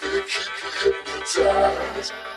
They keep you hypnotized.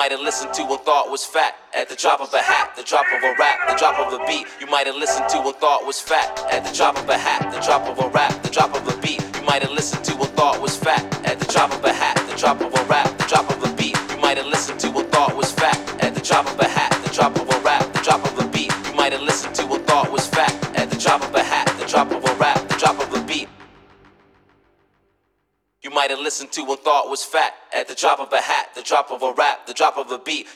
Might have listened to and thought was fat. At the drop of a hat, the drop of a rap, the drop of a beat, you might have listened to and thought was fat. At the drop of a hat, the drop of a rap, the drop of a beat, you might have listened to and thought was fat. At the drop of a hat, the drop of a rap, the drop of a beat, you might have listened to and thought was fat. At the drop of a hat, the drop of a rap, the drop of a beat, you might have listened to and thought was fat. At the drop of a hat, the drop of a rap, the drop of a beat. You might have listened to and thought was fat. At the drop of a of a rap, the drop of a beat.